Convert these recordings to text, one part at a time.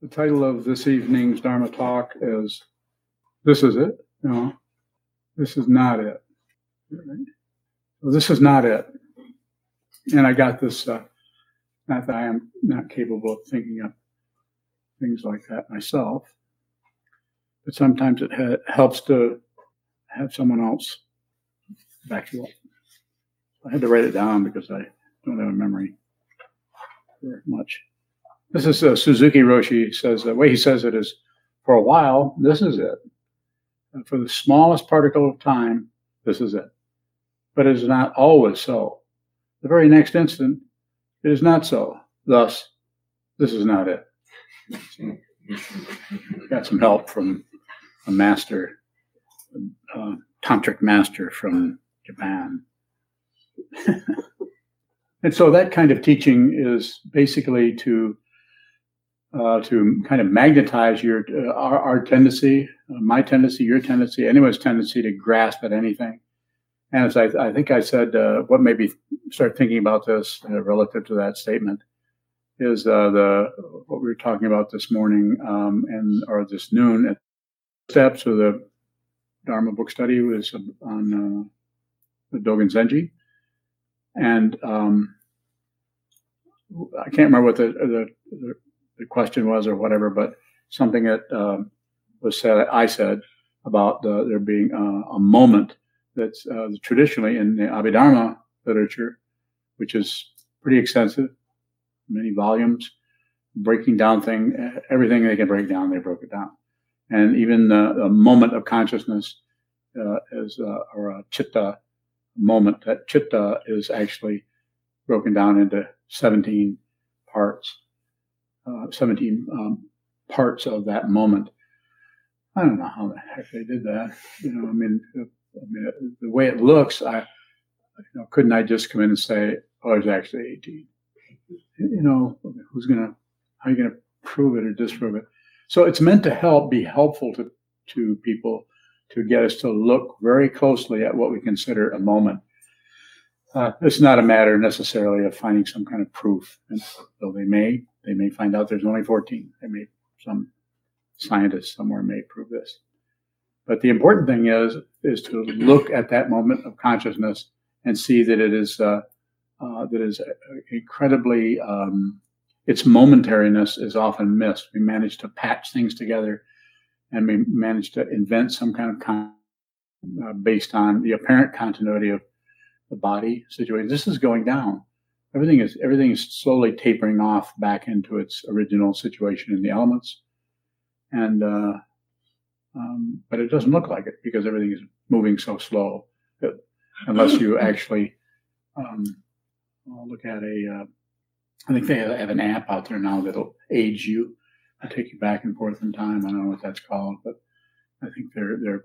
The title of this evening's Dharma talk is This is it? No, this is not it. Well, this is not it. And I got this, uh, not that I am not capable of thinking of things like that myself, but sometimes it ha- helps to have someone else back you up. I had to write it down because I don't have a memory very much. This is uh, Suzuki Roshi says the way he says it is for a while, this is it. And for the smallest particle of time, this is it. But it is not always so. The very next instant, it is not so. Thus, this is not it. Got some help from a master, a tantric master from Japan. and so that kind of teaching is basically to uh, to kind of magnetize your uh, our, our, tendency, uh, my tendency, your tendency, anyone's tendency to grasp at anything. And as I, I think I said, uh, what made me start thinking about this uh, relative to that statement is uh, the what we were talking about this morning um, and or this noon at steps of the Dharma book study was on the Dogen Zenji, and um, I can't remember what the, the, the the question was or whatever, but something that um, was said, I said about the, there being uh, a moment that's uh, traditionally in the Abhidharma literature, which is pretty extensive, many volumes, breaking down thing, everything they can break down, they broke it down. And even the, the moment of consciousness uh, is, uh, or a chitta moment, that chitta is actually broken down into 17 parts uh, 17 um, parts of that moment. I don't know how the heck they did that. You know, I mean, uh, I mean the way it looks, I, you know, couldn't I just come in and say, oh, it's actually 18? You know, who's gonna, how are you gonna prove it or disprove it? So it's meant to help, be helpful to to people to get us to look very closely at what we consider a moment. Uh, it's not a matter necessarily of finding some kind of proof, and though they may, they may find out there's only 14. They may, some scientist somewhere may prove this. But the important thing is, is to look at that moment of consciousness and see that it is, uh, uh, that is incredibly, um, its momentariness is often missed. We manage to patch things together and we manage to invent some kind of con- uh, based on the apparent continuity of the body situation. This is going down everything is everything is slowly tapering off back into its original situation in the elements, and uh, um, but it doesn't look like it because everything is moving so slow. That unless you actually um, look at a, uh, I think they have an app out there now that'll age you, and take you back and forth in time. I don't know what that's called, but I think they're they're,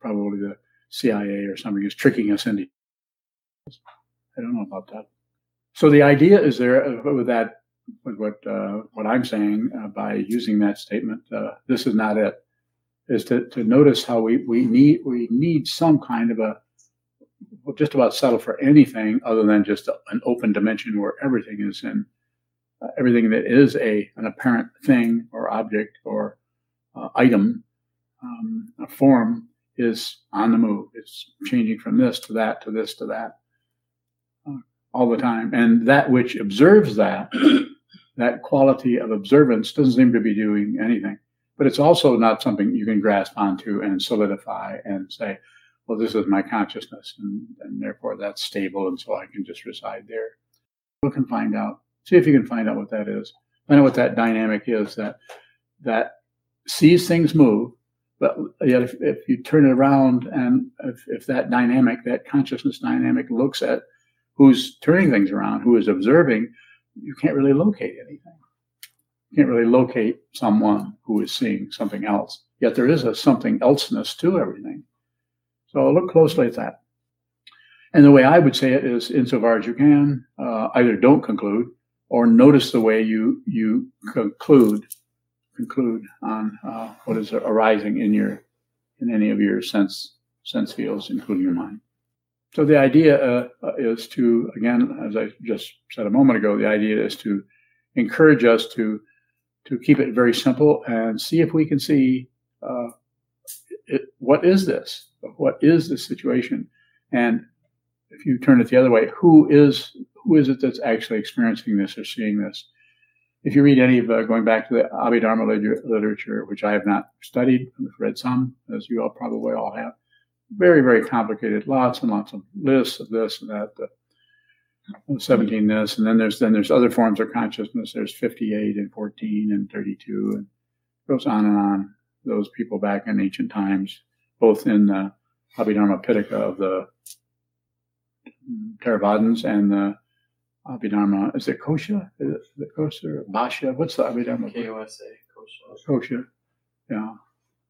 probably the CIA or somebody is tricking us into. I don't know about that. So the idea is there uh, with that, with what uh, what I'm saying uh, by using that statement. Uh, this is not it. Is to, to notice how we, we need we need some kind of a well, just about settle for anything other than just a, an open dimension where everything is in uh, everything that is a an apparent thing or object or uh, item um, a form is on the move. It's changing from this to that to this to that all the time. And that which observes that, that quality of observance doesn't seem to be doing anything. But it's also not something you can grasp onto and solidify and say, well, this is my consciousness, and, and therefore that's stable, and so I can just reside there. You can find out. See if you can find out what that is. Find out what that dynamic is that that sees things move, but yet if, if you turn it around and if, if that dynamic, that consciousness dynamic looks at who's turning things around, who is observing, you can't really locate anything. You can't really locate someone who is seeing something else. Yet there is a something elseness to everything. So look closely at that. And the way I would say it is, insofar as you can, uh, either don't conclude or notice the way you you conclude conclude on uh, what is arising in your in any of your sense sense fields, including your mind. So the idea uh, is to, again, as I just said a moment ago, the idea is to encourage us to to keep it very simple and see if we can see uh, it, what is this? What is this situation? And if you turn it the other way, who is who is it that's actually experiencing this or seeing this? If you read any of uh, going back to the Abhidharma literature, which I have not studied, I've read some, as you all probably all have, very very complicated, lots and lots of lists of this and that. 17 this and then there's then there's other forms of consciousness. There's 58 and 14 and 32 and goes on and on. Those people back in ancient times both in the abhidharma pitaka of the theravadins and the abhidharma is it kosha? Is it the kosha? Bhashya what's the abhidharma? Kosa kosha. Kosha. Yeah.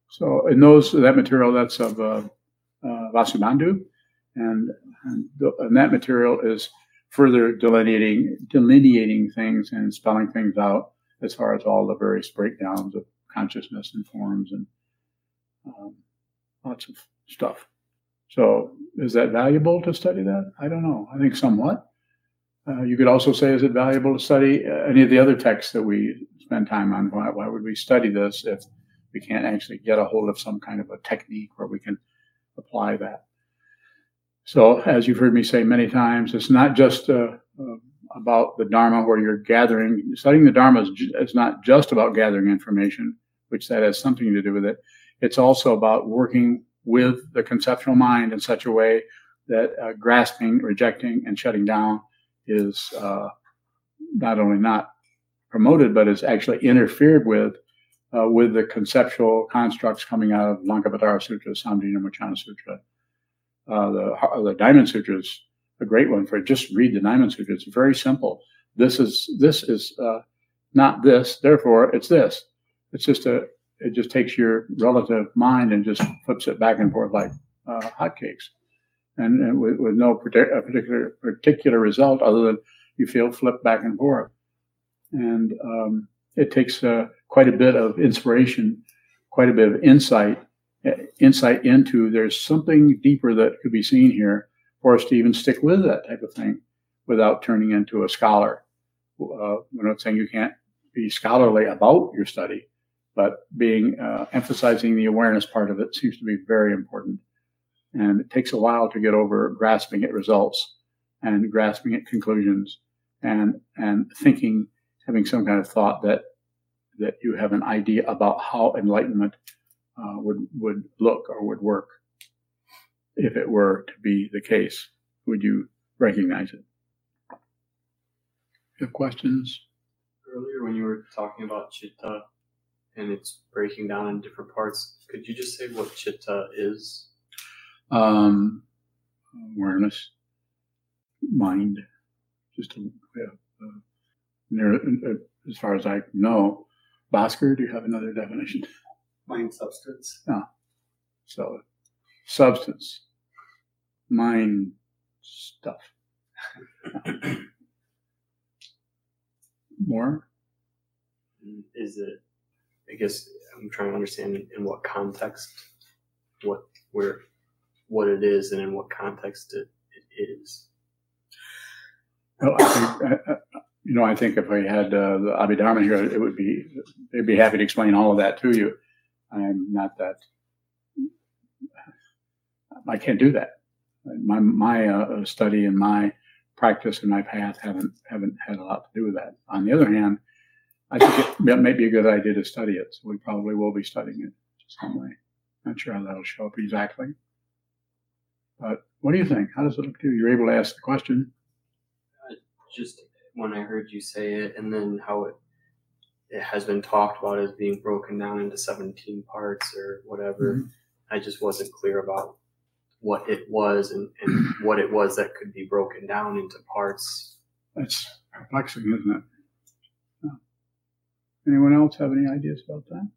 So in those that material that's of uh, uh, vasubandhu and and, the, and that material is further delineating delineating things and spelling things out as far as all the various breakdowns of consciousness and forms and um, lots of stuff. So, is that valuable to study that? I don't know. I think somewhat. Uh, you could also say, is it valuable to study uh, any of the other texts that we spend time on? Why, why would we study this if we can't actually get a hold of some kind of a technique where we can apply that? So, as you've heard me say many times, it's not just uh, uh, about the Dharma where you're gathering. Studying the Dharma is, is not just about gathering information, which that has something to do with it. It's also about working with the conceptual mind in such a way that uh, grasping, rejecting, and shutting down is uh, not only not promoted, but is actually interfered with uh, with the conceptual constructs coming out of Lankavatara Sutra, Mochana Sutra, uh, the the Diamond Sutra is a great one for just read the Diamond Sutra. It's very simple. This is this is uh, not this, therefore it's this. It's just a it just takes your relative mind and just flips it back and forth like uh, hotcakes, and, and with, with, no particular particular result other than you feel flipped back and forth. And um, it takes uh, quite a bit of inspiration, quite a bit of insight insight into there's something deeper that could be seen here for us to even stick with that type of thing without turning into a scholar. Uh, we're not saying you can't be scholarly about your study, but being uh, emphasizing the awareness part of it seems to be very important. And it takes a while to get over grasping at results and grasping at conclusions and and thinking, having some kind of thought that that you have an idea about how enlightenment uh, would would look or would work if it were to be the case. Would you recognize it? You have questions? Earlier, when you were talking about chitta and it's breaking down in different parts, could you just say what chitta is? Um, awareness, mind, just a, yeah, uh, near, uh, as far as I know. Bhaskar, do you have another definition? mind substance. Yeah. So, substance, mind stuff. More? Is it, I guess I'm trying to understand in, in what context, what, where, what it is and in what context it, it is. Well, I think, uh, you know, I think if we had uh, the Abhidharma here, it would be, they'd be happy to explain all of that to you. I'm not that. I can't do that. My my uh, study and my practice and my path haven't haven't had a lot to do with that. On the other hand, I think it, may be a good idea to study it. So we probably will be studying it some way. Not sure how that'll show up exactly. But what do you think? How does it look to you? You're able to ask the question. Uh, just when I heard you say it, and then how it it has been talked about as being broken down into 17 parts or whatever. Mm-hmm. I just wasn't clear about what it was and, and what it was that could be broken down into parts. That's perplexing, isn't it? Anyone else have any ideas about that?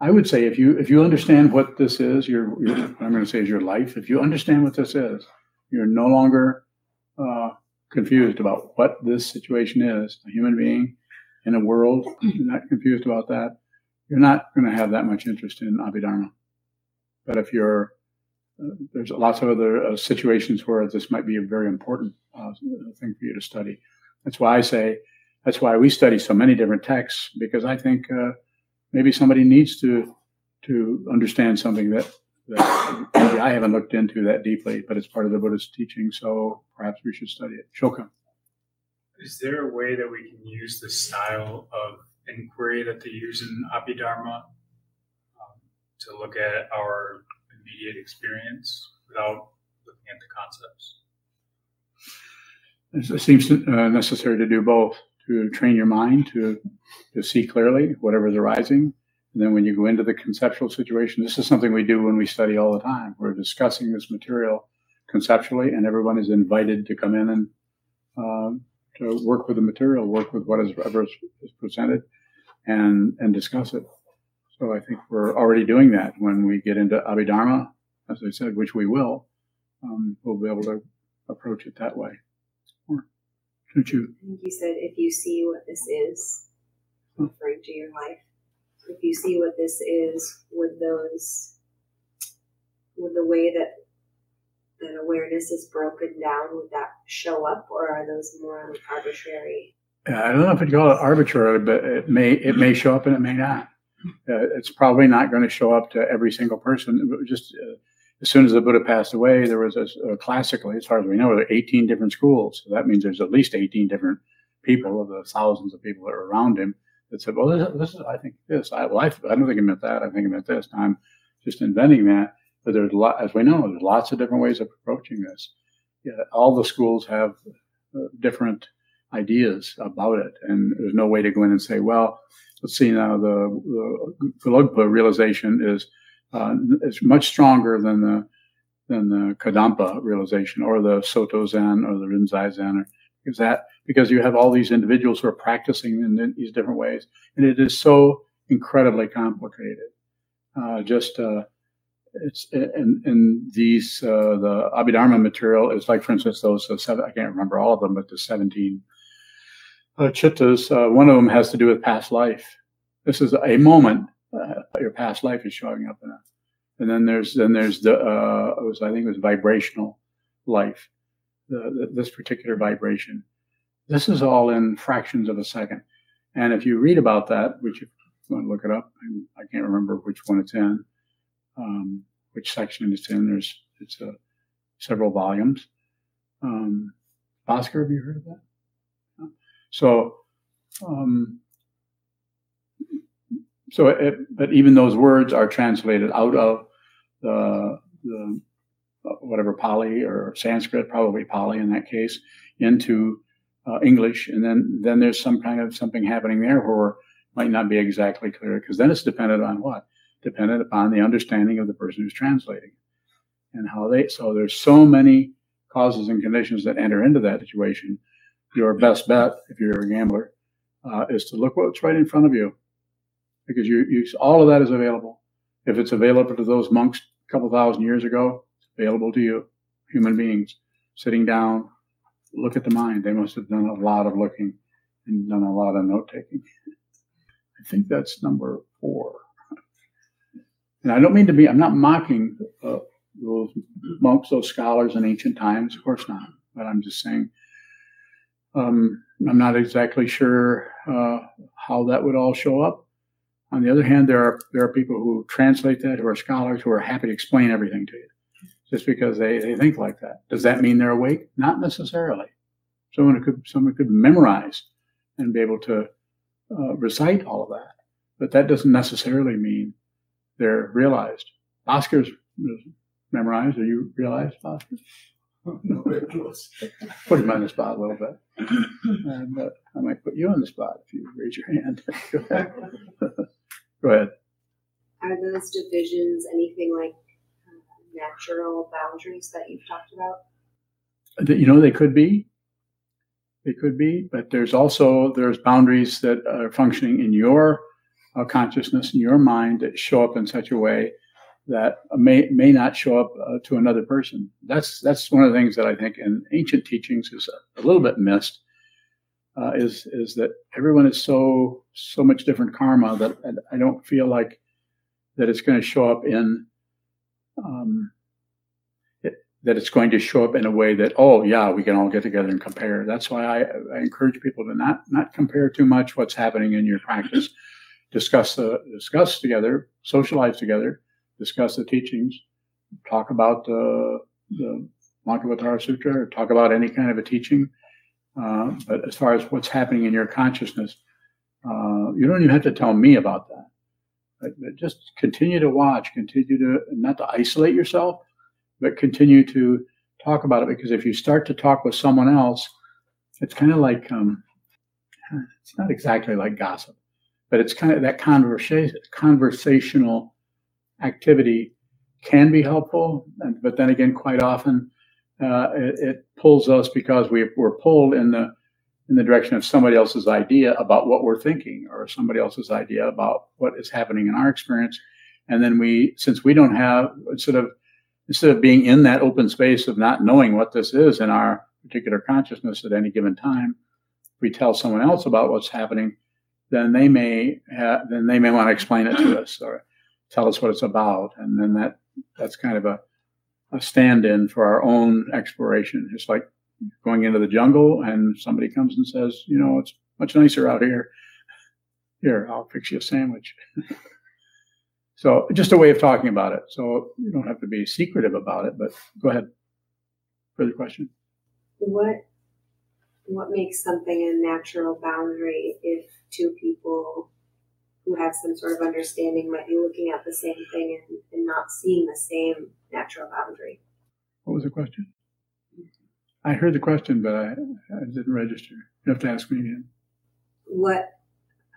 I would say if you if you understand what this is, your, your I'm going to say is your life. If you understand what this is, you're no longer uh, confused about what this situation is. A human being in a world, you're not confused about that, you're not going to have that much interest in Abhidharma. But if you're, uh, there's lots of other uh, situations where this might be a very important uh, thing for you to study. That's why I say, that's why we study so many different texts because I think uh, maybe somebody needs to to understand something that, that I haven't looked into that deeply, but it's part of the Buddhist teaching. So perhaps we should study it. Shoka. Is there a way that we can use the style of inquiry that they use in Abhidharma um, to look at our immediate experience without looking at the concepts? It seems uh, necessary to do both to train your mind to to see clearly whatever is arising. And then when you go into the conceptual situation, this is something we do when we study all the time. We're discussing this material conceptually, and everyone is invited to come in and um, to work with the material, work with whatever is presented, and and discuss it. So I think we're already doing that when we get into Abhidharma, as I said, which we will. Um, we'll be able to approach it that way. Don't you? I think you said if you see what this is, referring to your life, if you see what this is, would those, would the way that that awareness is broken down, would that show up, or are those more arbitrary? I don't know if you'd call it arbitrary, but it may it may show up and it may not. Uh, it's probably not going to show up to every single person. Just uh, as soon as the Buddha passed away, there was a, classically, as far as we know, there are 18 different schools. So that means there's at least 18 different people of the thousands of people that are around him that said, well, this, this is, I think this. I, well, I, I don't think I meant that. I think I meant this. I'm just inventing that. But there's a lot, as we know, there's lots of different ways of approaching this. Yeah, all the schools have uh, different ideas about it. And there's no way to go in and say, well, let's see now, the, the realization is uh, is much stronger than the than the Kadampa realization or the Soto Zen or the Rinzai Zen, or, because that because you have all these individuals who are practicing in these different ways, and it is so incredibly complicated. Uh, just uh, it's and and these uh, the Abhidharma material is like, for instance, those uh, seven. I can't remember all of them, but the seventeen uh, chittas. Uh, one of them has to do with past life. This is a moment your past life is showing up in it. And then there's then there's the was I think it was vibrational life, the, this particular vibration. This is all in fractions of a second. And if you read about that, which if you want to look it up, I, can't remember which one it's in, um, which section it's in. There's it's a, uh, several volumes. Um, Oscar, have you heard of that? So um, so, it, but even those words are translated out of the, the whatever Pali or Sanskrit, probably Pali in that case, into uh, English, and then then there's some kind of something happening there where might not be exactly clear because then it's dependent on what? Dependent upon the understanding of the person who's translating and how they so there's so many causes and conditions that enter into that situation. Your best bet if you're a gambler uh, is to look what's right in front of you because you, you all of that is available. If it's available to those monks a couple thousand years ago, available to you, human beings, sitting down, look at the mind. They must have done a lot of looking and done a lot of note taking. I think that's number four. And I don't mean to be, I'm not mocking uh, those monks, those scholars in ancient times, of course not. But I'm just saying, um, I'm not exactly sure uh, how that would all show up. On the other hand, there are there are people who translate that, who are scholars, who are happy to explain everything to you, just because they, they think like that. Does that mean they're awake? Not necessarily. Someone could someone could memorize and be able to uh, recite all of that, but that doesn't necessarily mean they're realized. Oscar's memorized. Are you realized, Oscar? No, put him on the spot a little bit. And, uh, I might put you on the spot if you raise your hand. Go ahead. Are those divisions anything like natural boundaries that you've talked about? You know, they could be. They could be, but there's also there's boundaries that are functioning in your uh, consciousness, in your mind, that show up in such a way that may may not show up uh, to another person. That's that's one of the things that I think in ancient teachings is a, little bit missed uh, is is that everyone is so so much different karma that I don't feel like that it's going to show up in. Um, it, that it's going to show up in a way that oh yeah we can all get together and compare. That's why I, I encourage people to not not compare too much what's happening in your practice. Discuss the discuss together socialize together discuss the teachings talk about the the Lankavatara Sutra or talk about any kind of a teaching. Uh, but as far as what's happening in your consciousness uh, you don't even have to tell me about that just continue to watch continue to not to isolate yourself but continue to talk about it because if you start to talk with someone else, it's kind of like um, it's not exactly like gossip, but it's kind of that conversation conversational activity can be helpful, but then again, quite often uh, it, it, pulls us because we, we're pulled in the in the direction of somebody else's idea about what we're thinking or somebody else's idea about what is happening in our experience, and then we, since we don't have sort of instead of being in that open space of not knowing what this is in our particular consciousness at any given time, we tell someone else about what's happening, then they may ha- then they may want to explain it to us or tell us what it's about, and then that that's kind of a a stand-in for our own exploration. It's like going into the jungle and somebody comes and says, you know, it's much nicer out here. Here, I'll fix you a sandwich. So just a way of talking about it. So you don't have to be secretive about it, but go ahead. Further question. What what makes something a natural boundary if two people who have some sort of understanding might be looking at the same thing and, and not seeing the same natural boundary? What was the question? I heard the question, but I, I didn't register. You have to ask me again. What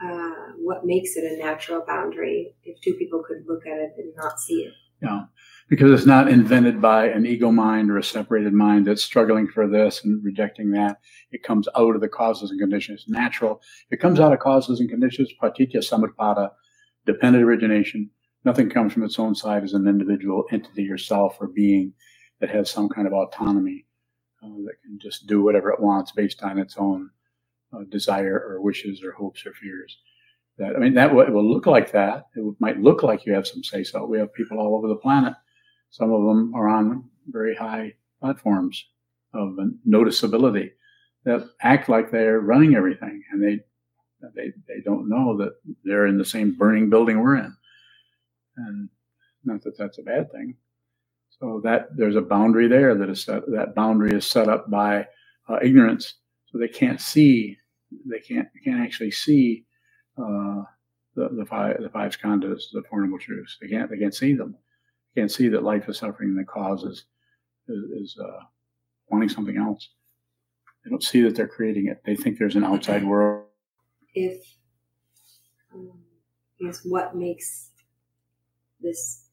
uh, what makes it a natural boundary if two people could look at it and not see it. Yeah, because it's not invented by an ego mind or a separated mind that's struggling for this and rejecting that. It comes out of the causes and conditions. It's natural. It comes out of causes and conditions, pratitya samutpada, dependent origination. Nothing comes from its own side as an individual entity or self or being that has some kind of autonomy uh, that can just do whatever it wants based on its own uh, desire or wishes or hopes or fears. That I mean, that it will look like that. It might look like you have some say so. We have people all over the planet. Some of them are on very high platforms of noticeability that act like they're running everything, and they they they don't know that they're in the same burning building we're in. And not that that's a bad thing. So that there's a boundary there that is set, that boundary is set up by uh, ignorance, so they can't see they can't can't actually see uh, the the five the five skandhas, the four noble truths. They can't they can't see them. They can't see that life is suffering. The cause is is, is uh, wanting something else. They don't see that they're creating it. They think there's an outside world. If um, what makes this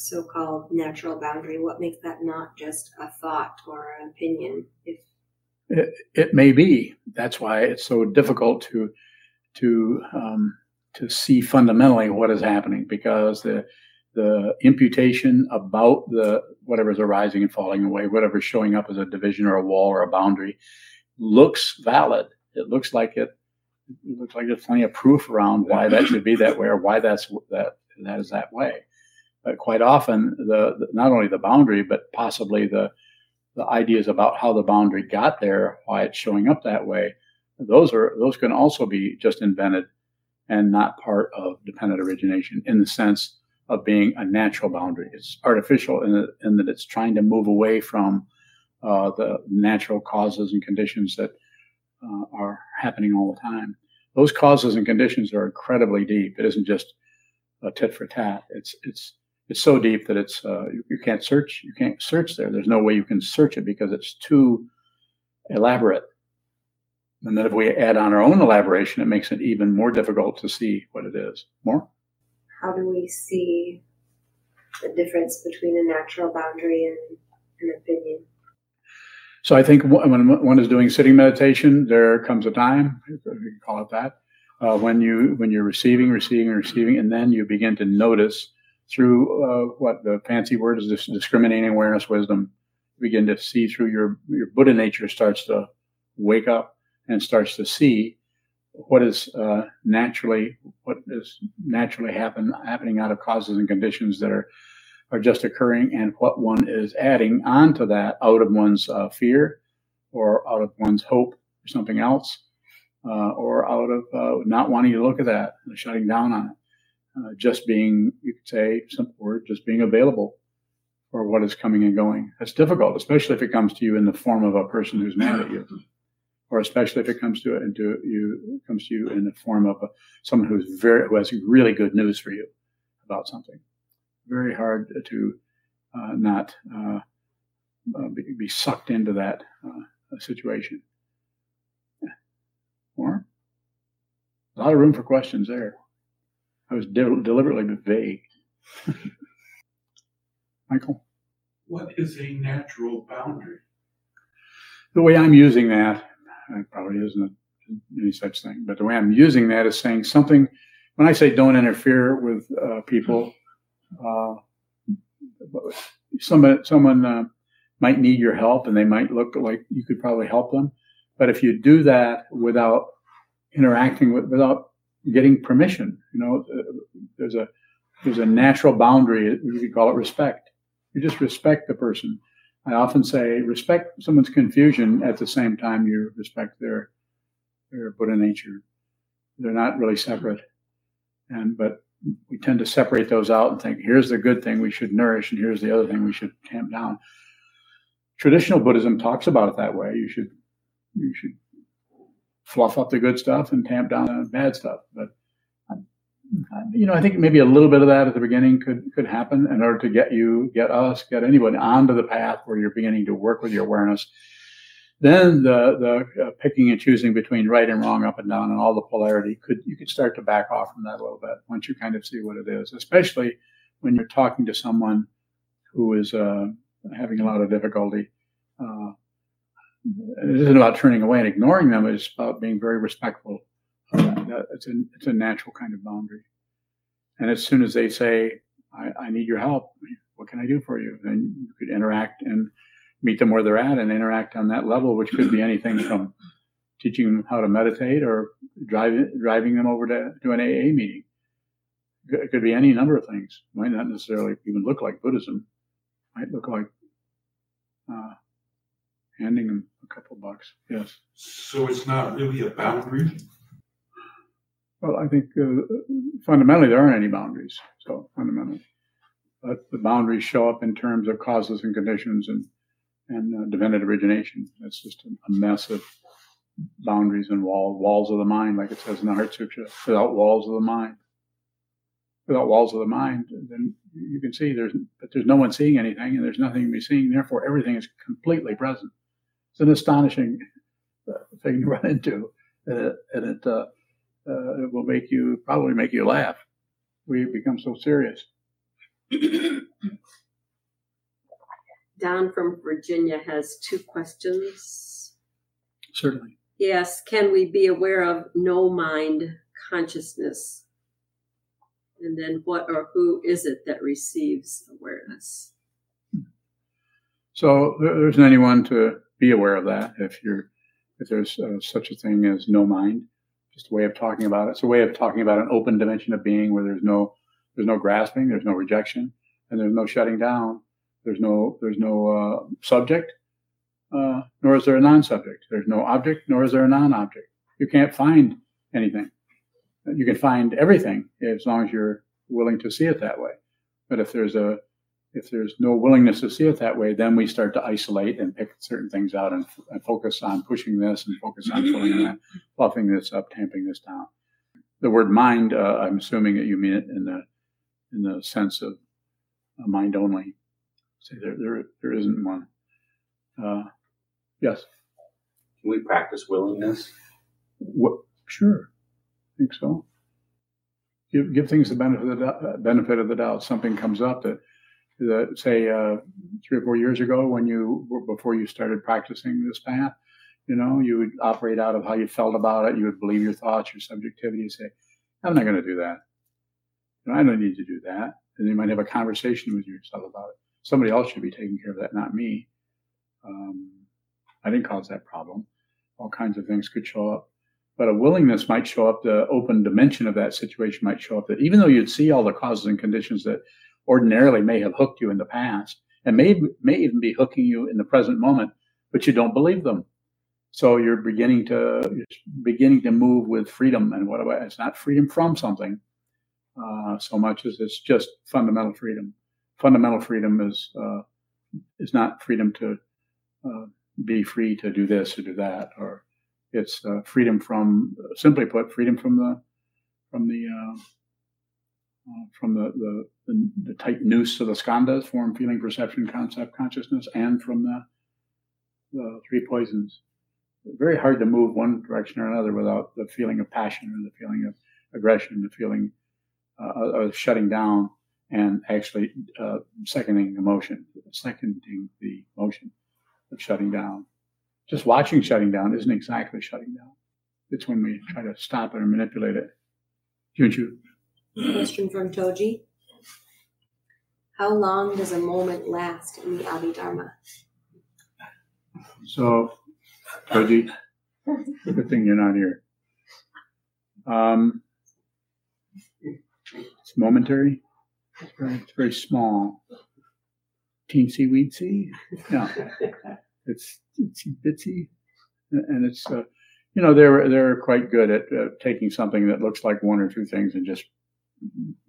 so-called natural boundary? What makes that not just a thought or an opinion? If it, it may be. That's why it's so difficult to to um, to see fundamentally what is happening because the the imputation about the whatever is arising and falling away, whatever is showing up as a division or a wall or a boundary, looks valid. It looks like it. It looks like there's plenty of proof around why that should be that way or why that's that that is that way. But quite often, the, the not only the boundary, but possibly the the ideas about how the boundary got there, why it's showing up that way, those are those can also be just invented and not part of dependent origination in the sense of being a natural boundary. It's artificial in, the, in that it's trying to move away from uh, the natural causes and conditions that uh, are happening all the time. Those causes and conditions are incredibly deep. It isn't just a tit for tat. It's it's it's so deep that it's uh, you, you, can't search you can't search there. There's no way you can search it because it's too elaborate. And then if we add on our own elaboration, it makes it even more difficult to see what it is. More. How do we see the difference between a natural boundary and an opinion? So I think when one is doing sitting meditation, there comes a time, you can call it that, uh, when you when you're receiving, receiving, and receiving, and then you begin to notice through uh, what the fancy word is this discriminating awareness wisdom begin to see through your your buddha nature starts to wake up and starts to see what is uh, naturally what is naturally happen happening out of causes and conditions that are are just occurring and what one is adding onto that out of one's uh, fear or out of one's hope or something else, uh, or out of uh, not wanting to look at that, and shutting down on it. Uh, just being, you could say, simple word, just being available for what is coming and going. That's difficult, especially if it comes to you in the form of a person who's mad at you, or especially if it comes to it and to you comes to you in the form of a, someone who's very who has really good news for you about something. Very hard to uh, not uh, uh be, be, sucked into that uh, situation. Or a lot of room for questions there. I was de- deliberately vague. Michael? What is a natural boundary? The way I'm using that, it probably isn't any such thing, but the way I'm using that is saying something. When I say don't interfere with uh, people, uh, someone someone uh, might need your help, and they might look like you could probably help them. But if you do that without interacting with, without getting permission, you know, uh, there's a there's a natural boundary. Could call it respect. You just respect the person. I often say respect someone's confusion at the same time you respect their their Buddha nature. They're not really separate, and but we tend to separate those out and think here's the good thing we should nourish, and here's the other thing we should tamp down. Traditional Buddhism talks about it that way. You should you should fluff up the good stuff and tamp down the bad stuff, but you know, I think maybe a little bit of that at the beginning could could happen in order to get you, get us, get anyone onto the path where you're beginning to work with your awareness. Then the the uh, picking and choosing between right and wrong, up and down, and all the polarity could you could start to back off from that a little bit once you kind of see what it is, especially when you're talking to someone who is uh, having a lot of difficulty. Uh, it isn't about turning away and ignoring them. It's about being very respectful it's a it's a natural kind of boundary. And as soon as they say, I, I need your help, what can I do for you? Then you could interact and meet them where they're at and interact on that level, which could be anything from teaching them how to meditate or driving driving them over to, to an AA meeting. It could be any number of things. Might not necessarily even look like Buddhism. Might look like uh, handing them a couple bucks. Yes. So it's not really a boundary. Well, I think uh, fundamentally there aren't any boundaries. So fundamentally, but the boundaries show up in terms of causes and conditions and and uh, dependent origination. It's just a, mess of boundaries and wall, walls of the mind, like it says in the Heart Sutra. Without walls of the mind, without walls of the mind, then you can see there's but there's no one seeing anything, and there's nothing to be seen. Therefore, everything is completely present. It's an astonishing uh, thing to run into, and it, and it uh, uh, it will make you probably make you laugh. We become so serious. Don from Virginia has two questions. Certainly. Yes, can we be aware of no mind consciousness? And then what or who is it that receives awareness? So there isn't anyone to be aware of that if you're if there's uh, such a thing as no mind just a way of talking about it. It's a way of talking about an open dimension of being where there's no there's no grasping, there's no rejection, and there's no shutting down. There's no there's no uh, subject, uh, nor is there a non-subject. There's no object, nor is there a non-object. You can't find anything. You can find everything as long as you're willing to see it that way. But if there's a if there's no willingness to see it that way, then we start to isolate and pick certain things out and, and focus on pushing this and focus on pulling that, fluffing this up, tamping this down. The word mind, uh, I'm assuming that you mean it in the in the sense of a mind only. Say there, there, there isn't one. Uh, yes. Can we practice willingness? What, sure, I think so. Give give things the benefit of the benefit of the doubt. Something comes up that that say uh, three or four years ago when you before you started practicing this path you know you would operate out of how you felt about it. You would believe your thoughts your subjectivity you say i'm not going to do that. I don't need to do that. And you might have a conversation with yourself about it. Somebody else should be taking care of that not me. Um, i didn't cause that problem. All kinds of things could show up. But a willingness might show up the open dimension of that situation might show up that even though you'd see all the causes and conditions that ordinarily may have hooked you in the past and may, may even be hooking you in the present moment, but you don't believe them. So you're beginning to you're beginning to move with freedom, and what about it's not freedom from something uh, so much as it's just fundamental freedom. Fundamental freedom is uh, is not freedom to uh, be free to do this or do that, or it's uh, freedom from simply put, freedom from the from the uh, from the, the, the, the tight noose of the skandhas, form, feeling, perception, concept, consciousness, and from the, the three poisons. Very hard to move one direction or another without the feeling of passion or the feeling of aggression, the feeling uh, of shutting down and actually uh, seconding emotion, seconding the motion of shutting down. Just watching shutting down isn't exactly shutting down. It's when we try to stop it or manipulate it. Junchu. Question from Toji. How long does a moment last in the Abhidharma? So, Toji, good thing you're not here. Um, it's momentary. It's very, it's very small. Teensy weensy. No, it's itsy bitsy, and it's uh, you know they're they're quite good at uh, taking something that looks like one or two things and just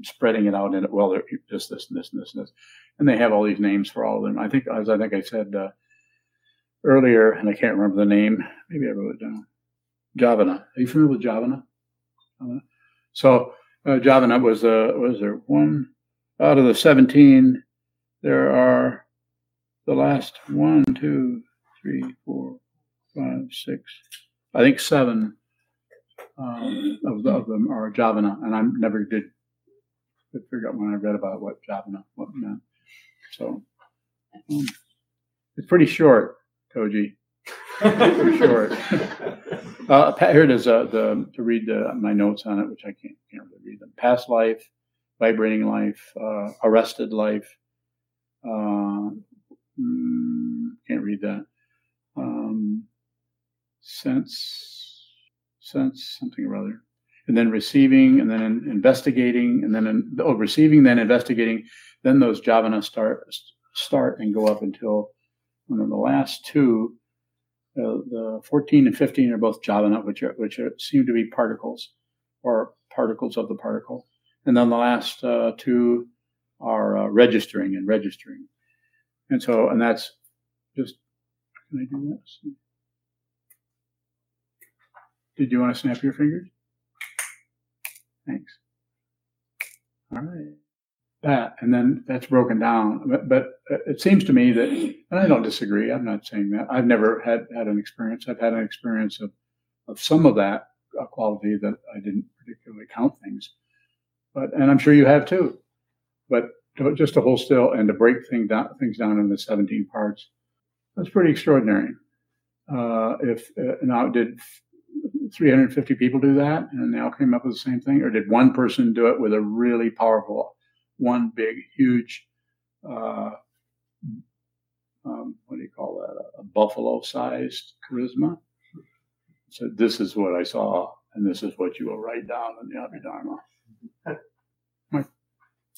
spreading it out in it. Well, just this and this and this and this, and they have all these names for all of them. I think as I think I said uh, earlier, and I can't remember the name. Maybe I wrote it down. Javana. Are you familiar with Javana? So uh, Javana was uh, was there one out of the seventeen? There are the last one, two, three, four, five, six. I think seven um, of, of them are Javana, and I never did could figure out when I read about what Javana what meant. So um, it's pretty short, Koji. pretty short. Uh, here it is uh, the, to read the, my notes on it, which I can't, can't really read them. Past life, vibrating life, uh, arrested life. Uh, mm, can't read that. Um, sense, sense, something or other. And then receiving, and then investigating, and then oh, receiving, then investigating. Then those javanas start start and go up until and then the last two uh, the 14 and 15 are both javana, which are, which are, seem to be particles or particles of the particle. And then the last uh, two are uh, registering and registering. And so, and that's just, can I do this? Did you want to snap your fingers? Thanks. All right that, and then that's broken down. But, but, it seems to me that, and I don't disagree. I'm not saying that. I've never had had an experience. I've had an experience of of some of that quality that I didn't particularly count things, but and I'm sure you have too. But to, just to hold still and to break thing down, things down into 17 parts, that's pretty extraordinary. Uh, if uh, now did 350 people do that and they all came up with the same thing, or did one person do it with a really powerful one big, huge, uh, um, what do you call that? A, a buffalo-sized charisma. Said, "This is what I saw, and this is what you will write down in the Abhidharma."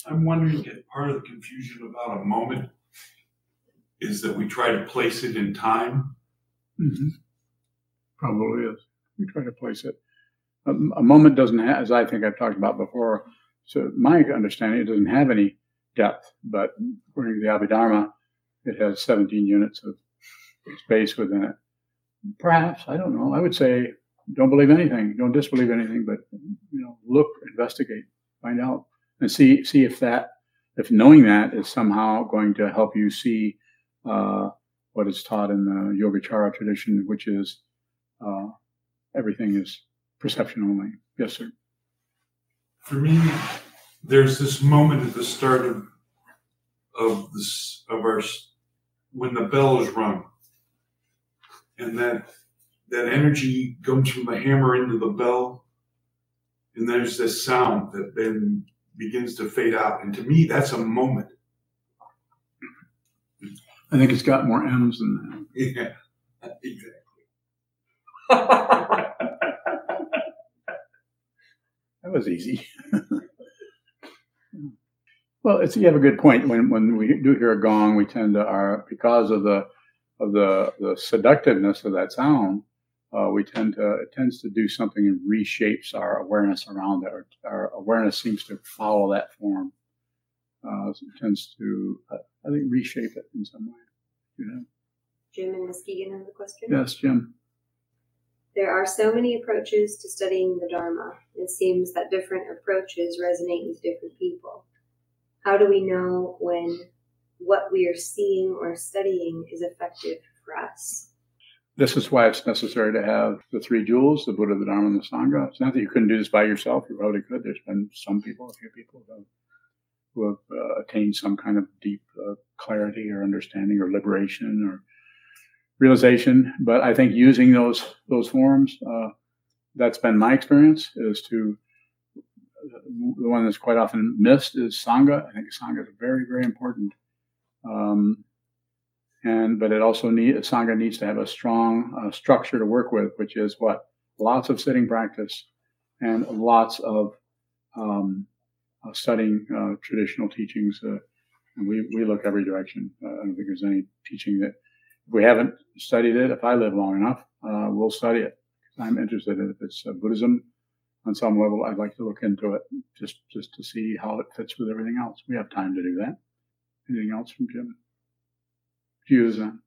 I'm wondering if part of the confusion about a moment is that we try to place it in time. Mm-hmm. Probably is. We try to place it. A, a moment doesn't have, as I think I've talked about before, so my understanding, it doesn't have any depth, but according to the Abhidharma, it has 17 units of space within it. Perhaps, I don't know. I would say don't believe anything, don't disbelieve anything, but you know, look, investigate, find out, and see see if that if knowing that is somehow going to help you see uh, what is taught in the Yogacara tradition, which is uh, everything is perception only. Yes, sir for me, there's this moment at the start of of this of our when the bell is rung, and that that energy comes from the hammer into the bell, and there's this sound that then begins to fade out. And to me, that's a moment. I think it's got more M's than that. Yeah, exactly. That was easy. Well, it's you have a good point. When when we do hear a gong, we tend to are because of the of the the seductiveness of that sound. Uh, we tend to it tends to do something and reshapes our awareness around it. Our, our awareness seems to follow that form. Uh, it tends to uh, I think reshape it in some way. You know? Jim and Muskegon have a question. Yes, Jim. There are so many approaches to studying the Dharma. It seems that different approaches resonate with different people. How do we know when what we are seeing or studying is effective for us? This is why it's necessary to have the three jewels, the Buddha, the Dharma, and the Sangha. It's not that you couldn't do this by yourself. You probably could. There's been some people, a few people who have, who have uh, attained some kind of deep uh, clarity or understanding or liberation or realization. But I think using those those forms, uh, that's been my experience, is to the one that's quite often missed is sangha. I think sangha is very very important. Um, and but it also need sangha needs to have a strong uh, structure to work with, which is what lots of sitting practice and lots of um, uh, studying uh, traditional teachings. Uh, and we we look every direction. Uh, I don't think there's any teaching that if we haven't studied it. If I live long enough, uh, we'll study it. I'm interested in if it's Buddhism on some level. I'd like to look into it just just to see how it fits with everything else. We have time to do that. Anything else from Jim? Views on?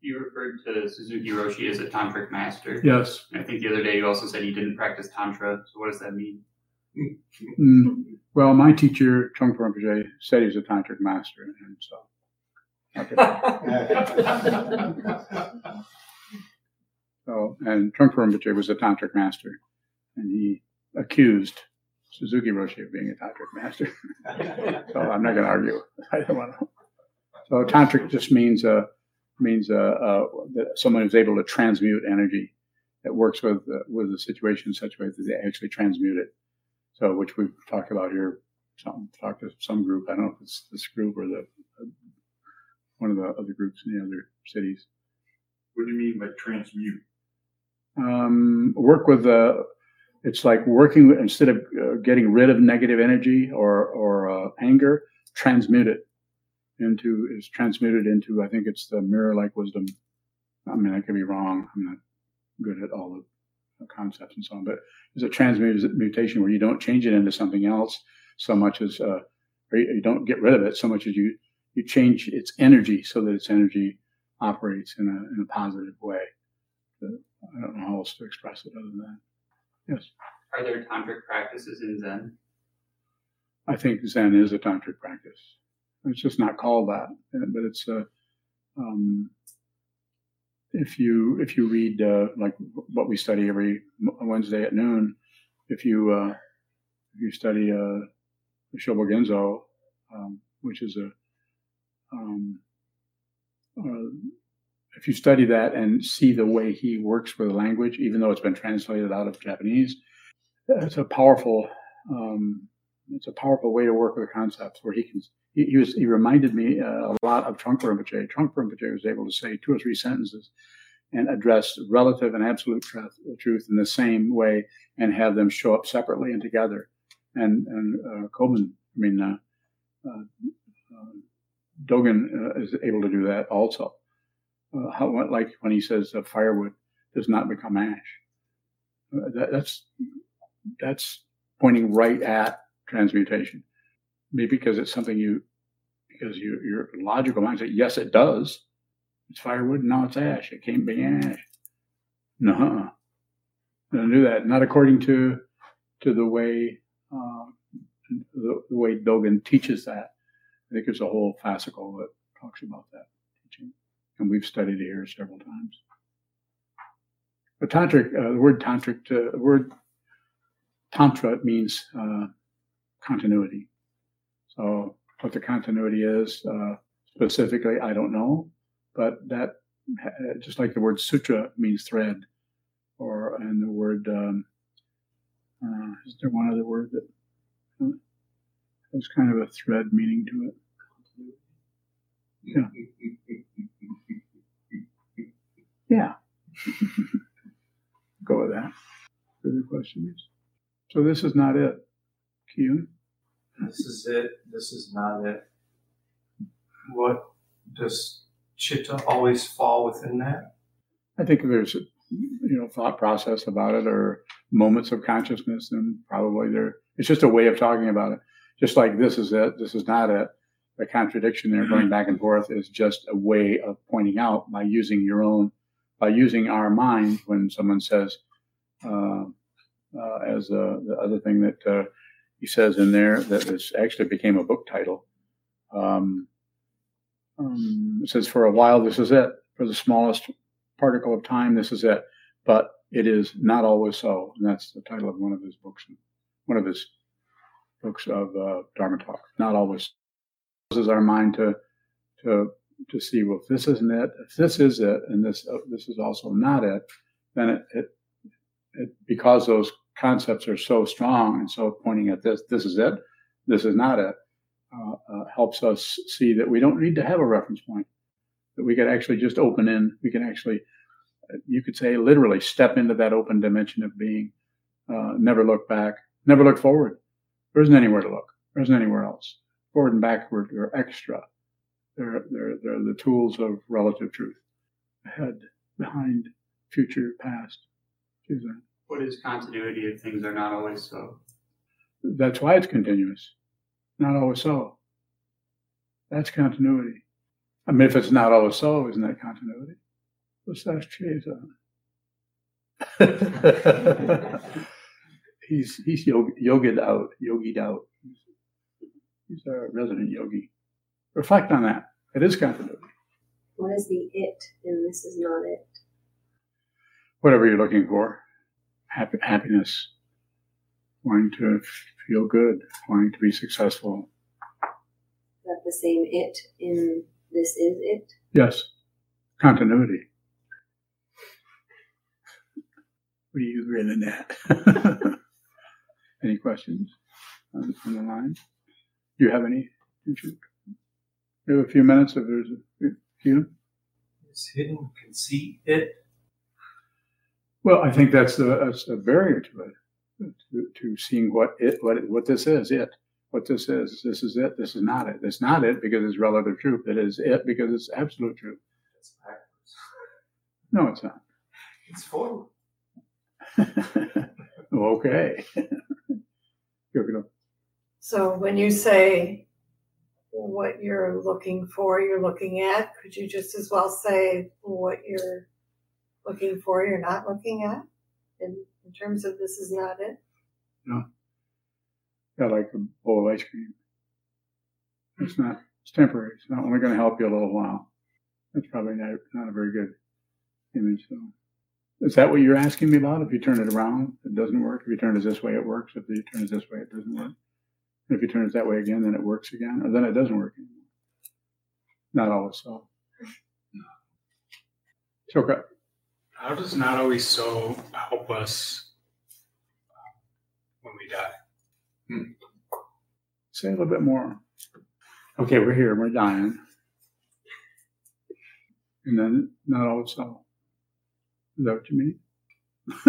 You referred to Suzuki Roshi as a tantric master. Yes. I think the other day you also said he didn't practice tantra. So what does that mean? Mm, well, my teacher, Trungpa Rinpoche, said he's a tantric master, and so. So, and Trungpa Rinpoche was a tantric master, and he accused Suzuki Roshi of being a tantric master. so I'm not going to argue. I don't want to. So tantric just means uh, means uh, uh, that someone who's able to transmute energy that works with with the situation in such a way that they actually transmute it. So, which we've talked about here. Some talked to some group. I don't know if it's this group or the one of the other groups in the other cities. What do you mean by transmute? Um, work with the. It's like working with, instead of uh, getting rid of negative energy or or uh, anger, transmute it into is transmuted into. I think it's the mirror like wisdom. I mean, I could be wrong. I'm not good at all the concepts and so on, but it's a transmutation where you don't change it into something else so much as, uh, you don't get rid of it so much as you you change its energy so that its energy operates in a in a positive way. I don't know how else to express it other than that. Yes. Are there tantric practices in Zen? I think Zen is a tantric practice. It's just not called that, but it's a. Um, if you if you read uh, like what we study every Wednesday at noon, if you uh, if you study uh, Shobogenzo, um, which is a um, uh, if you study that and see the way he works with language, even though it's been translated out of Japanese, it's a powerful um, it's a powerful way to work with concepts where he can he, was he reminded me uh, a lot of Trungpa Rinpoche. Trungpa Rinpoche was able to say two or three sentences and address relative and absolute truth, truth in the same way and have them show up separately and together. And and uh, Koben, I mean, uh, uh Dogen uh, is able to do that also. Uh, how, like when he says firewood does not become ash. That, that's that's pointing right at transmutation. Maybe because it's something you, because you, your logical mind says, yes, it does. It's firewood, now it's ash. It can't be ash. No, don't do that. Not according to to the way uh, the, the, way Dogen teaches that. I think there's a whole fascicle that talks about that teaching, and we've studied it here several times. But tantric, uh, the word tantric, to, the word tantra means uh, continuity. So what the continuity is uh, specifically, I don't know, but that just like the word sutra means thread, or and the word um, uh, is there one other word that has kind of a thread meaning to it? Yeah. Yeah. Go with that. Further questions? So this is not it. Kyun? this is it, this is not it. What does chitta always fall within that? I think there's a you know thought process about it or moments of consciousness, and probably there. It's just a way of talking about it. Just like this is it, this is not it. The contradiction there, going back and forth, is just a way of pointing out by using your own, by using our mind. When someone says, uh, uh, as uh, the other thing that uh, he says in there that this actually became a book title. Um, um, it says, "For a while, this is it. For the smallest particle of time, this is it. But it is not always so." And that's the title of one of his books, one of his books of uh, Dharma talk. Not always. Is our mind to to to see. Well, if this isn't it, if this is it, and this uh, this is also not it, then it, it it because those concepts are so strong and so pointing at this, this is it, this is not it, uh, uh, helps us see that we don't need to have a reference point. That we can actually just open in, we can actually, uh, you could say literally step into that open dimension of being, uh, never look back, never look forward. There isn't anywhere to look. There isn't anywhere else. Forward and backward are extra. They're, they're, they're the tools of relative truth. Ahead, behind, future, past. Choose that. What is continuity if things are not always so? That's why it's continuous. Not always so. That's continuity. I mean, if it's not always so, isn't that continuity? What's that he's he's yogi, yogied out, yogied out. He's a resident yogi. Reflect on that. It is continuity. What is the it and this is not it? Whatever you're looking for happy, happiness, wanting to feel good, wanting to be successful. Is that the same it in this is it? Yes, continuity. What are you grinning at? any questions on, the line? Do you have any? We have a few minutes if there's a few. Is hidden conceit it? Well, I think that's a, that's a barrier to it, to, to seeing what it what it, what this is. It what this is. This is it. This is not it. It's not it because it's relative truth. It is it because it's absolute truth. It's backwards. No, it's not. It's forward. okay. so when you say what you're looking for, you're looking at, could you just as well say what you're looking for you're not looking at in, in terms of this is not it? No. I like a bowl of ice cream. It's not, it's temporary. It's not only going to help you a little while. That's probably not, not a very good image. So, is that what you're asking me about? If you turn it around, it doesn't work. If you turn it this way, it works. If you turn it this way, it doesn't work. And if you turn it that way again, then it works again, or then it doesn't work anymore. Not always so. Okay. How does not always so help us um, when we die? Hmm. Say a little bit more. Okay, we're here, we're dying. And then not always so. Is that what you mean?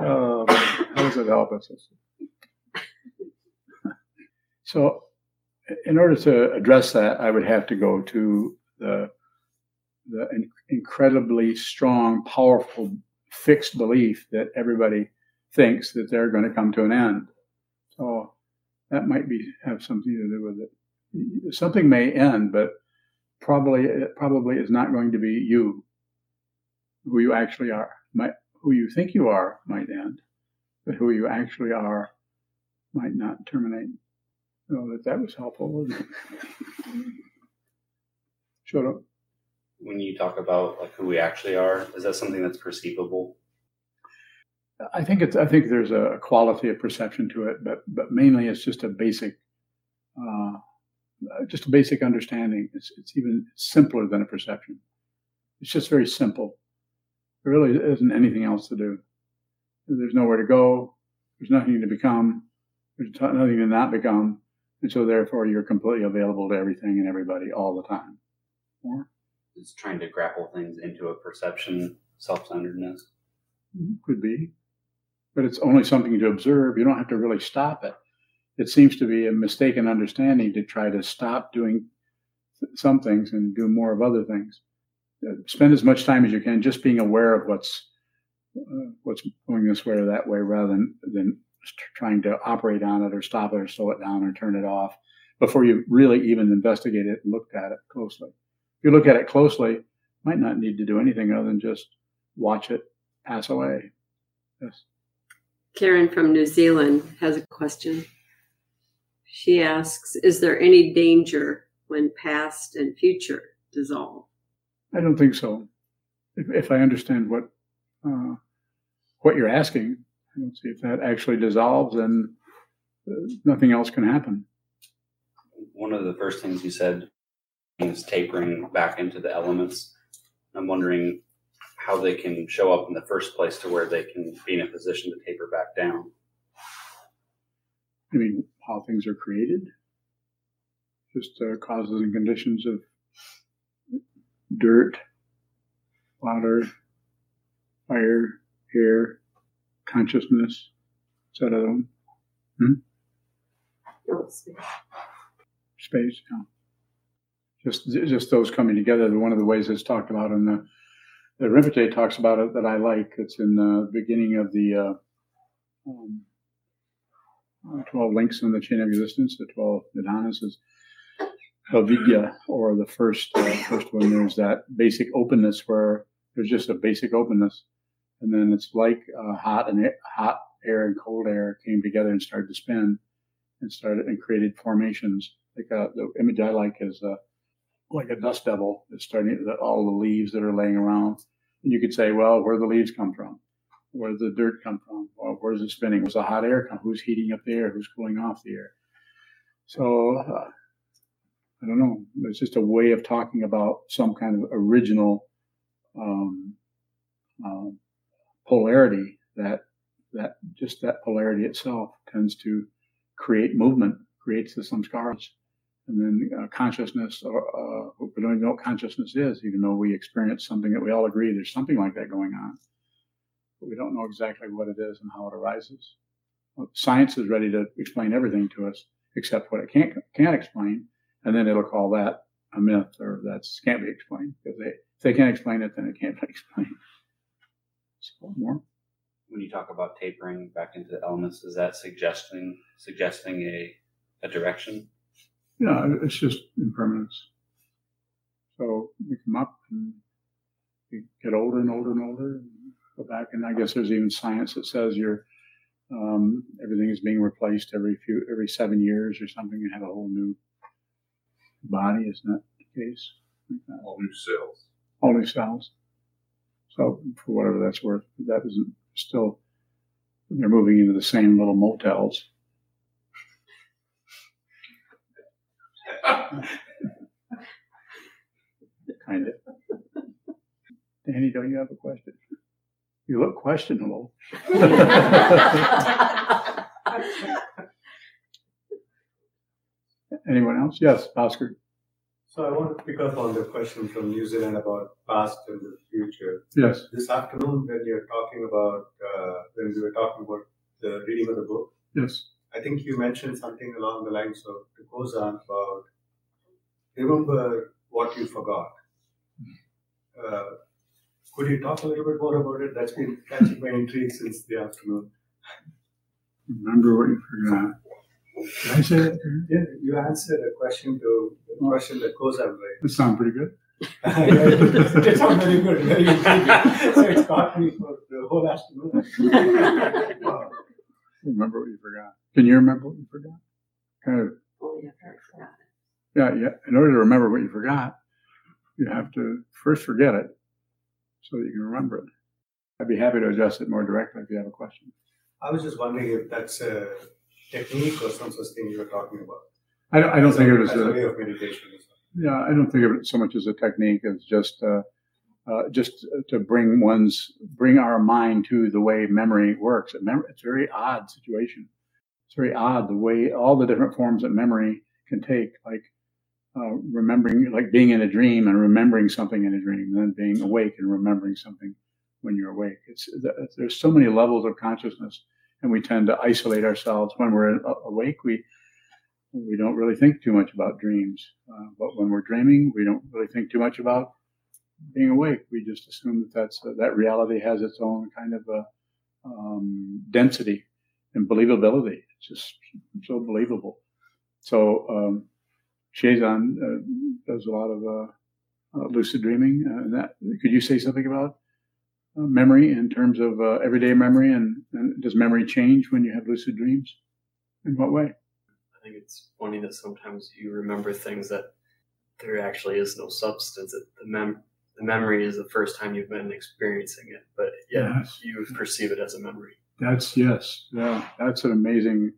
um, how does it help us? So, in order to address that, I would have to go to the the incredibly strong, powerful, fixed belief that everybody thinks that they're going to come to an end. So that might be have something to do with it. Something may end, but probably it probably is not going to be you, who you actually are. Might, who you think you are might end, but who you actually are might not terminate. So that that was helpful. Shut up when you talk about like who we actually are, is that something that's perceivable? I think it's. I think there's a quality of perception to it, but but mainly it's just a basic, uh, Uh, just a basic understanding. It's it's even simpler than a perception. It's just very simple. There really isn't anything else to do. There's nowhere to go. There's nothing to become. There's nothing to not become, and so therefore you're completely available to everything and everybody all the time. More is trying to grapple things into a perception self-centeredness. Could be. but it's only something to observe. You don't have to really stop it. It seems to be a mistaken understanding to try to stop doing some things and do more of other things. Uh, spend as much time as you can just being aware of what's uh, what's going this way or that way, rather than than trying to operate on it or stop it or slow it down or turn it off before you really even investigate it and looked at it closely. If you look at it closely, you might not need to do anything other than just watch it pass away. Yes. Karen from New Zealand has a question. She asks Is there any danger when past and future dissolve? I don't think so. If, if I understand what uh, what you're asking, I don't see if that actually dissolves, then uh, nothing else can happen. One of the first things you said is tapering back into the elements. I'm wondering how they can show up in the first place to where they can be in a position to taper back down. I mean, how things are created, just uh, causes and conditions of dirt, water, fire, air, consciousness, etc. Hmm? Space. Space, yeah. Just, just those coming together. One of the ways it's talked about in the, the Rinpoche talks about it that I like. It's in the beginning of the uh, um, 12 links in the chain of existence, the 12 nidanas is avidya, or the first uh, first one. There's that basic openness where there's just a basic openness, and then it's like uh, hot and hot air and cold air came together and started to spin, and started and created formations. Like uh, the image I like is uh, like a dust devil is starting all the leaves that are laying around, and you could say, well, where the leaves come from? Where does the dirt come from? Well, where's it spinning? Where's the hot air come? Who's heating up the air? Who's cooling off the air? So uh, I don't know. It's just a way of talking about some kind of original um, uh, polarity that that just that polarity itself tends to create movement, creates the samskaras, and then uh, consciousness. Uh, we don't even know what consciousness is, even though we experience something that we all agree there's something like that going on but we don't know exactly what it is and how it arises. Science is ready to explain everything to us except what it can't can't explain, and then it'll call that a myth or that can't be explained because they if they can't explain it, then it can't be explained. So more. When you talk about tapering back into the elements, is that suggesting suggesting a a direction? Yeah, it's just impermanence. So we come up and we get older and older and older. And go back, and I guess there's even science that says you're um, everything is being replaced every few every seven years or something. You have a whole new body, isn't that the case? All new cells. All new cells. So for whatever that's worth, that isn't still. They're moving into the same little motels. kind of. Danny, don't you have a question? You look questionable. Anyone else? Yes, Oscar. So I want to pick up on the question from New Zealand about past and the future. Yes. This afternoon, when you're talking about uh, when we were talking about the reading of the book, yes, I think you mentioned something along the lines of the koan about remember what you forgot. Uh, could you talk a little bit more about it? That's been catching my intrigue since the afternoon. Remember what you forgot. Did I say that? Yeah, you answered a question to a question that goes that way. That sounds pretty good. it sounds very good, very intriguing. so it caught me for the whole afternoon. wow. Remember what you forgot. Can you remember what you forgot? Kind of. Oh, yeah, I forgot Yeah, yeah. In order to remember what you forgot, you have to first forget it so that you can remember it. I'd be happy to address it more directly if you have a question. I was just wondering if that's a technique or some such thing you were talking about. I don't, I don't think a, it was a, a, way of meditation. Yeah, I don't think of it so much as a technique as just uh, uh, just to bring one's bring our mind to the way memory works. It's a very odd situation. It's very odd the way all the different forms that memory can take, like uh, remembering, like being in a dream and remembering something in a dream, and then being awake and remembering something when you're awake. It's there's so many levels of consciousness, and we tend to isolate ourselves when we're awake. We we don't really think too much about dreams, uh, but when we're dreaming, we don't really think too much about being awake. We just assume that that's uh, that reality has its own kind of a um, density and believability. It's just so believable. So um, Shazan uh, does a lot of uh, uh, lucid dreaming. Uh, that could you say something about uh, memory in terms of uh, everyday memory, and, and, does memory change when you have lucid dreams? In what way? I think it's funny that sometimes you remember things that there actually is no substance. The mem the memory is the first time you've been experiencing it, but yeah, yes. you perceive it as a memory. That's yes, yeah, that's an amazing.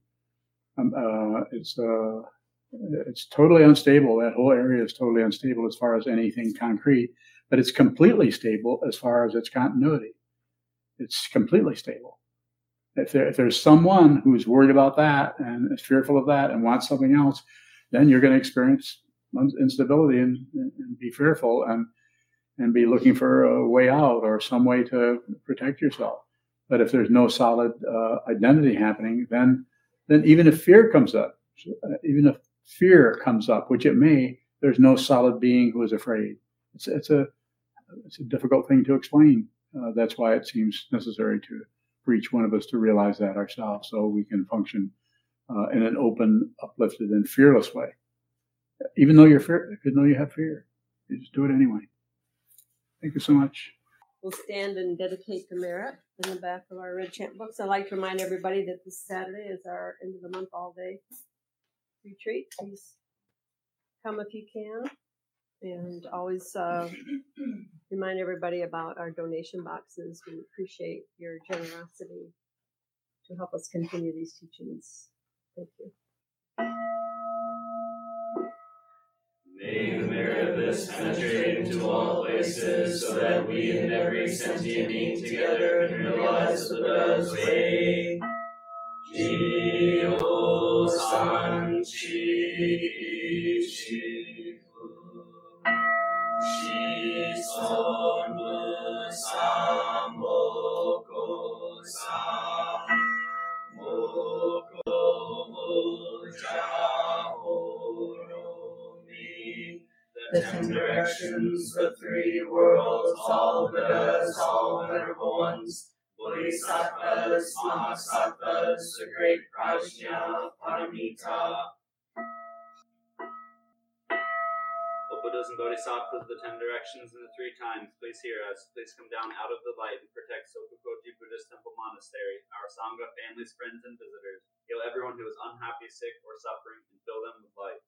Um, uh, it's uh, it's totally unstable. That whole area is totally unstable as far as anything concrete, but it's completely stable as far as its continuity. It's completely stable. If, there, if there's someone who's worried about that and is fearful of that and wants something else, then you're going to experience instability and, and be fearful and and be looking for a way out or some way to protect yourself. But if there's no solid uh, identity happening, then then even if fear comes up, even if fear comes up, which it may, there's no solid being who is afraid. It's, it's a it's a difficult thing to explain. Uh, that's why it seems necessary to for each one of us to realize that ourselves, so we can function uh, in an open, uplifted, and fearless way. Even though you're fear, even though you have fear, you just do it anyway. Thank you so much. We'll stand and dedicate the merit in the back of our red chant books. I'd like to remind everybody that this Saturday is our end of the month all day retreat. Please come if you can. And always uh, remind everybody about our donation boxes. We appreciate your generosity to help us continue these teachings. Thank you. May the merit of this penetrate into all places, so that we and every sentient being together can realize the Buddha's way. The ten directions, the three worlds, all Buddhas, all venerable ones, Bodhisattvas, Mahasattvas, the great Prajna, Paramita. O Buddhas and Bodhisattvas, the ten directions and the three times, please hear us. Please come down out of the light and protect Sokokoji Buddhist Temple Monastery, our Sangha, families, friends, and visitors. Heal everyone who is unhappy, sick, or suffering, and fill them with light.